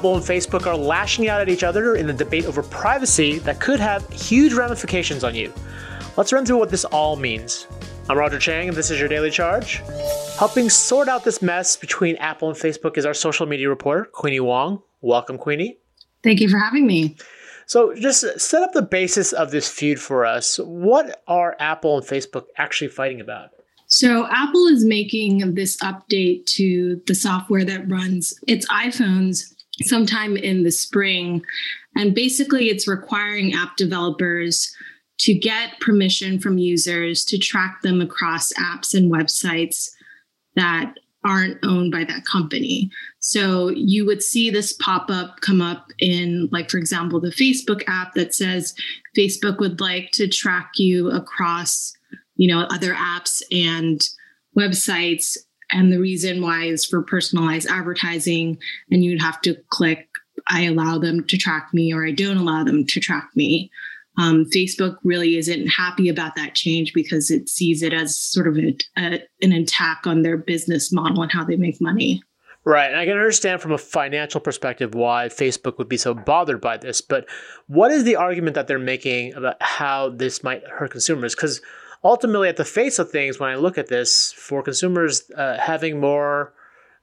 Apple and Facebook are lashing out at each other in the debate over privacy that could have huge ramifications on you. Let's run through what this all means. I'm Roger Cheng, and this is your Daily Charge. Helping sort out this mess between Apple and Facebook is our social media reporter, Queenie Wong. Welcome, Queenie. Thank you for having me. So, just set up the basis of this feud for us. What are Apple and Facebook actually fighting about? So, Apple is making this update to the software that runs its iPhones sometime in the spring. And basically, it's requiring app developers to get permission from users to track them across apps and websites that aren't owned by that company. So you would see this pop up come up in, like, for example, the Facebook app that says Facebook would like to track you across, you know, other apps and websites. And the reason why is for personalized advertising. And you'd have to click, I allow them to track me or I don't allow them to track me. Um, Facebook really isn't happy about that change because it sees it as sort of a, a, an attack on their business model and how they make money. Right. And I can understand from a financial perspective why Facebook would be so bothered by this. But what is the argument that they're making about how this might hurt consumers? Because ultimately, at the face of things, when I look at this, for consumers uh, having more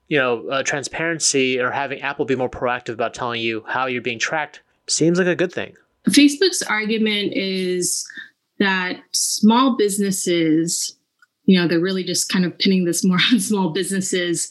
you know, uh, transparency or having Apple be more proactive about telling you how you're being tracked seems like a good thing. Facebook's argument is that small businesses, you know, they're really just kind of pinning this more on small businesses,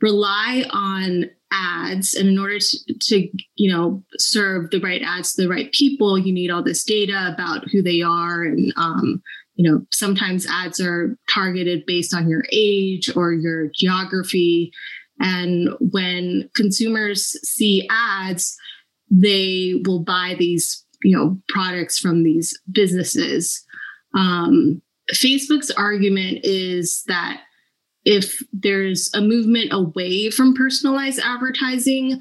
rely on ads. And in order to, to, you know, serve the right ads to the right people, you need all this data about who they are. And, um, you know, sometimes ads are targeted based on your age or your geography. And when consumers see ads, they will buy these you know products from these businesses. Um, Facebook's argument is that if there's a movement away from personalized advertising,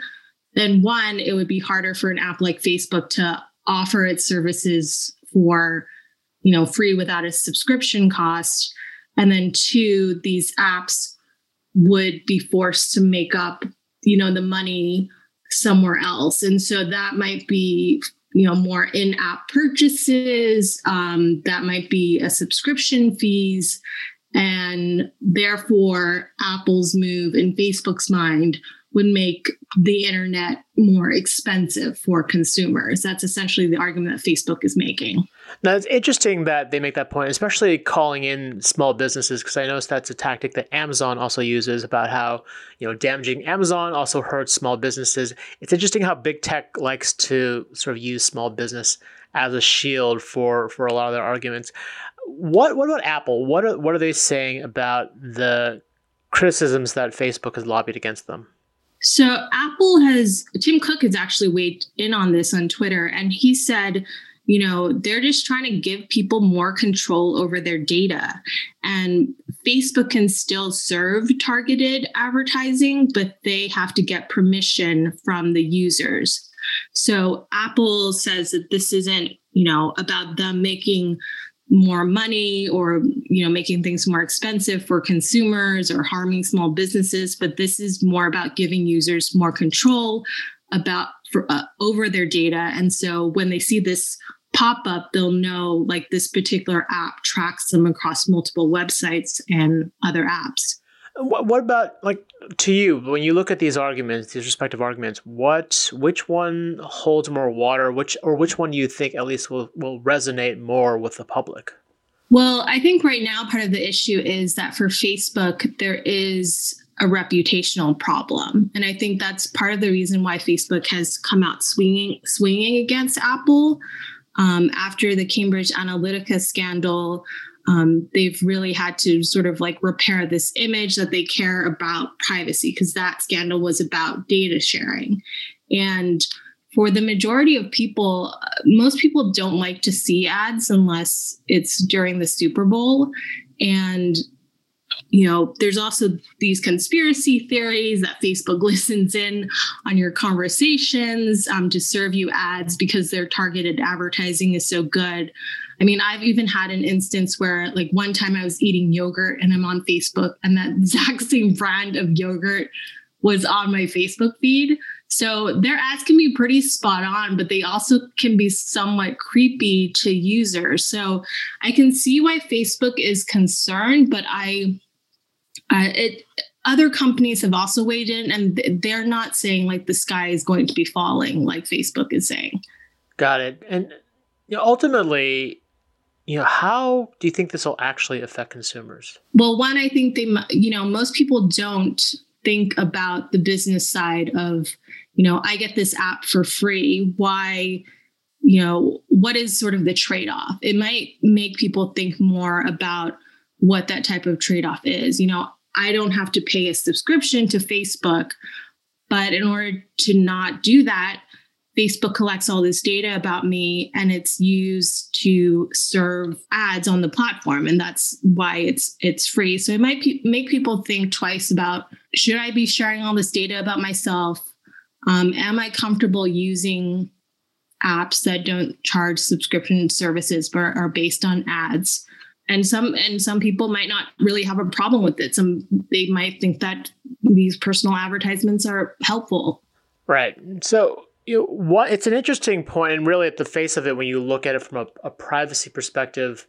then one, it would be harder for an app like Facebook to offer its services for, you know, free without a subscription cost. And then two, these apps would be forced to make up, you know, the money somewhere else. And so that might be you know more in-app purchases um, that might be a subscription fees and therefore apple's move in facebook's mind would make the internet more expensive for consumers. That's essentially the argument that Facebook is making. Now, it's interesting that they make that point, especially calling in small businesses, because I noticed that's a tactic that Amazon also uses about how, you know, damaging Amazon also hurts small businesses. It's interesting how big tech likes to sort of use small business as a shield for for a lot of their arguments. What what about Apple? What are what are they saying about the criticisms that Facebook has lobbied against them? So Apple has Tim Cook has actually weighed in on this on Twitter, and he said, you know, they're just trying to give people more control over their data. And Facebook can still serve targeted advertising, but they have to get permission from the users. So Apple says that this isn't, you know, about them making more money or you know making things more expensive for consumers or harming small businesses but this is more about giving users more control about for, uh, over their data and so when they see this pop up they'll know like this particular app tracks them across multiple websites and other apps what, what about like to you when you look at these arguments, these respective arguments? What which one holds more water? Which or which one do you think at least will will resonate more with the public? Well, I think right now part of the issue is that for Facebook there is a reputational problem, and I think that's part of the reason why Facebook has come out swinging swinging against Apple um, after the Cambridge Analytica scandal um, they've really had to sort of like repair this image that they care about privacy because that scandal was about data sharing. And for the majority of people, most people don't like to see ads unless it's during the Super Bowl. And you know, there's also these conspiracy theories that Facebook listens in on your conversations um, to serve you ads because their targeted advertising is so good. I mean, I've even had an instance where, like, one time I was eating yogurt and I'm on Facebook, and that exact same brand of yogurt was on my Facebook feed. So their ads can be pretty spot on, but they also can be somewhat creepy to users. So I can see why Facebook is concerned, but I, uh, it other companies have also weighed in, and they're not saying like the sky is going to be falling like Facebook is saying. Got it. And you know, ultimately, you know, how do you think this will actually affect consumers? Well, one, I think they, you know, most people don't think about the business side of you know, I get this app for free. Why, you know, what is sort of the trade off? It might make people think more about what that type of trade off is. You know, I don't have to pay a subscription to Facebook, but in order to not do that, Facebook collects all this data about me and it's used to serve ads on the platform and that's why it's it's free. So it might pe- make people think twice about should I be sharing all this data about myself um, am I comfortable using apps that don't charge subscription services but are based on ads? And some and some people might not really have a problem with it. Some they might think that these personal advertisements are helpful. Right. So you know, what it's an interesting point, and really at the face of it, when you look at it from a, a privacy perspective,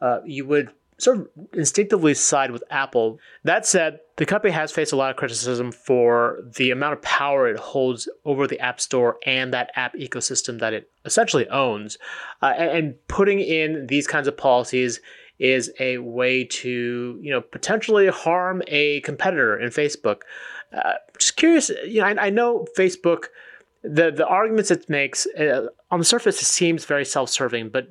uh, you would sort of instinctively side with Apple. That said, the company has faced a lot of criticism for the amount of power it holds over the App Store and that app ecosystem that it essentially owns. Uh, and putting in these kinds of policies is a way to, you know, potentially harm a competitor in Facebook. Uh, just curious, you know, I, I know Facebook the the arguments it makes uh, on the surface it seems very self-serving but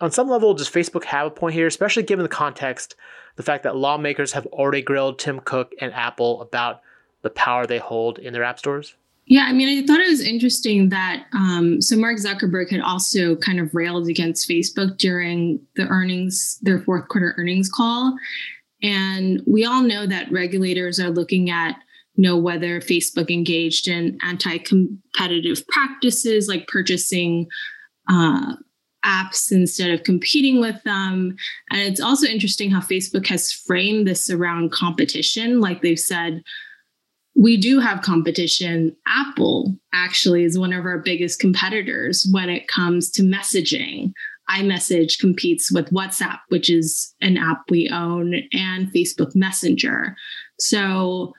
on some level, does Facebook have a point here, especially given the context, the fact that lawmakers have already grilled Tim Cook and Apple about the power they hold in their app stores? Yeah, I mean, I thought it was interesting that um, so Mark Zuckerberg had also kind of railed against Facebook during the earnings, their fourth quarter earnings call, and we all know that regulators are looking at you know whether Facebook engaged in anti-competitive practices like purchasing uh, apps instead of competing with them. And it's also interesting how Facebook has framed this around competition. Like they've said, we do have competition. Apple actually is one of our biggest competitors when it comes to messaging. iMessage competes with WhatsApp, which is an app we own, and Facebook Messenger. So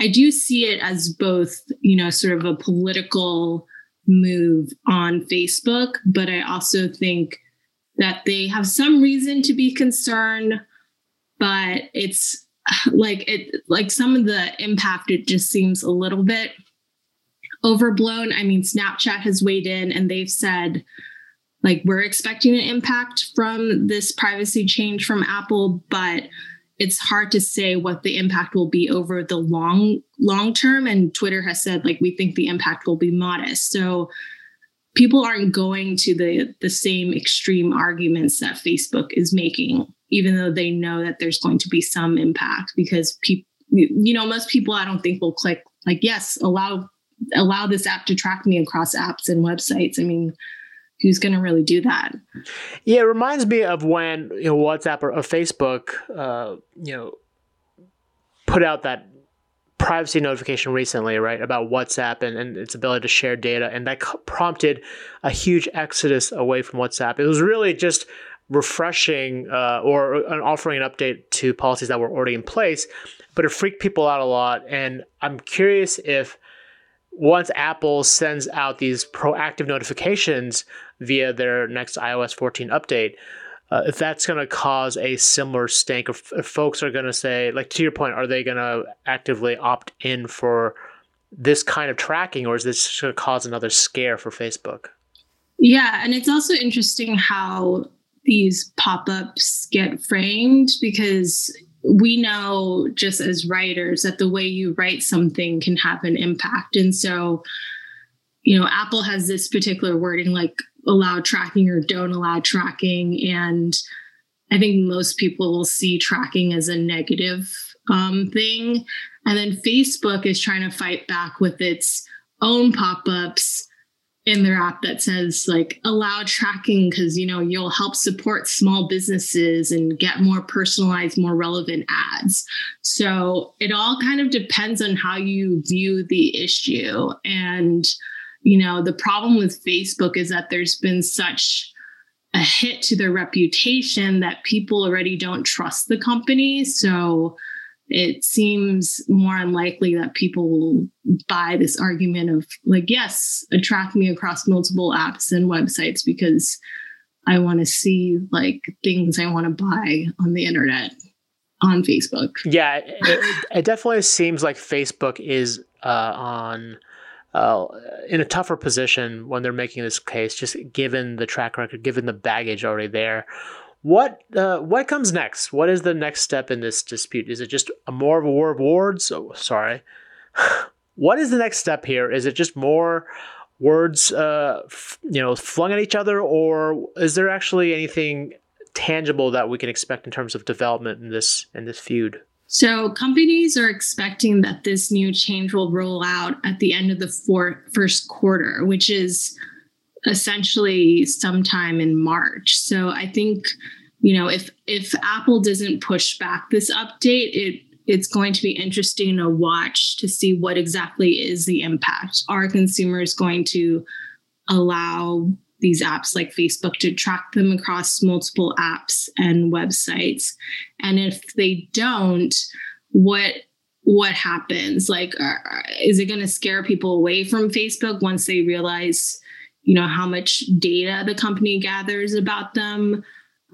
I do see it as both, you know, sort of a political move on Facebook, but I also think that they have some reason to be concerned, but it's like it like some of the impact it just seems a little bit overblown. I mean, Snapchat has weighed in and they've said like we're expecting an impact from this privacy change from Apple, but it's hard to say what the impact will be over the long long term. And twitter has said like we think the impact will be modest. So people aren't going to the the same extreme arguments that facebook is making even though they know that there's going to be some impact because people you know most people i don't think will click like yes allow allow this app to track me across apps and websites i mean who's going to really do that? Yeah, it reminds me of when you know WhatsApp or, or Facebook, uh, you know, put out that privacy notification recently, right, about WhatsApp and, and its ability to share data, and that prompted a huge exodus away from WhatsApp. It was really just refreshing uh, or offering an update to policies that were already in place, but it freaked people out a lot. And I'm curious if once Apple sends out these proactive notifications via their next iOS 14 update, uh, if that's going to cause a similar stink, if, if folks are going to say, like to your point, are they going to actively opt in for this kind of tracking, or is this going to cause another scare for Facebook? Yeah, and it's also interesting how these pop ups get framed because we know just as writers that the way you write something can have an impact. And so, you know, Apple has this particular wording like allow tracking or don't allow tracking. And I think most people will see tracking as a negative um, thing. And then Facebook is trying to fight back with its own pop ups in their app that says like allow tracking because you know you'll help support small businesses and get more personalized more relevant ads. So it all kind of depends on how you view the issue. And you know the problem with facebook is that there's been such a hit to their reputation that people already don't trust the company. So it seems more unlikely that people will buy this argument of like, yes, attract me across multiple apps and websites because I want to see like things I want to buy on the internet on Facebook. Yeah, it, it definitely seems like Facebook is uh, on uh, in a tougher position when they're making this case, just given the track record, given the baggage already there. What uh, what comes next? What is the next step in this dispute? Is it just a more of a war of words? Oh, sorry. what is the next step here? Is it just more words, uh, f- you know, flung at each other, or is there actually anything tangible that we can expect in terms of development in this in this feud? So companies are expecting that this new change will roll out at the end of the four, first quarter, which is essentially sometime in March. So I think, you know, if if Apple doesn't push back this update, it it's going to be interesting to watch to see what exactly is the impact. Are consumers going to allow these apps like Facebook to track them across multiple apps and websites? And if they don't, what what happens? Like, are, is it going to scare people away from Facebook once they realize you know how much data the company gathers about them.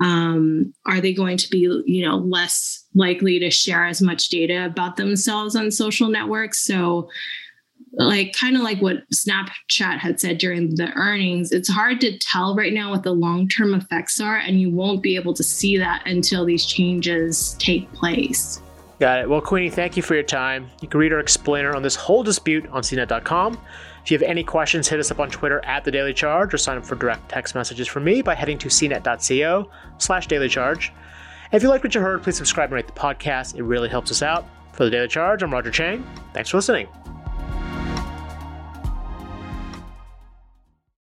Um, are they going to be you know less likely to share as much data about themselves on social networks? So like kind of like what snapchat had said during the earnings it's hard to tell right now what the long-term effects are and you won't be able to see that until these changes take place got it well queenie thank you for your time you can read our explainer on this whole dispute on cnet.com if you have any questions, hit us up on Twitter at The Daily Charge or sign up for direct text messages from me by heading to cnet.co slash daily charge. If you like what you heard, please subscribe and rate the podcast. It really helps us out. For The Daily Charge, I'm Roger Cheng. Thanks for listening.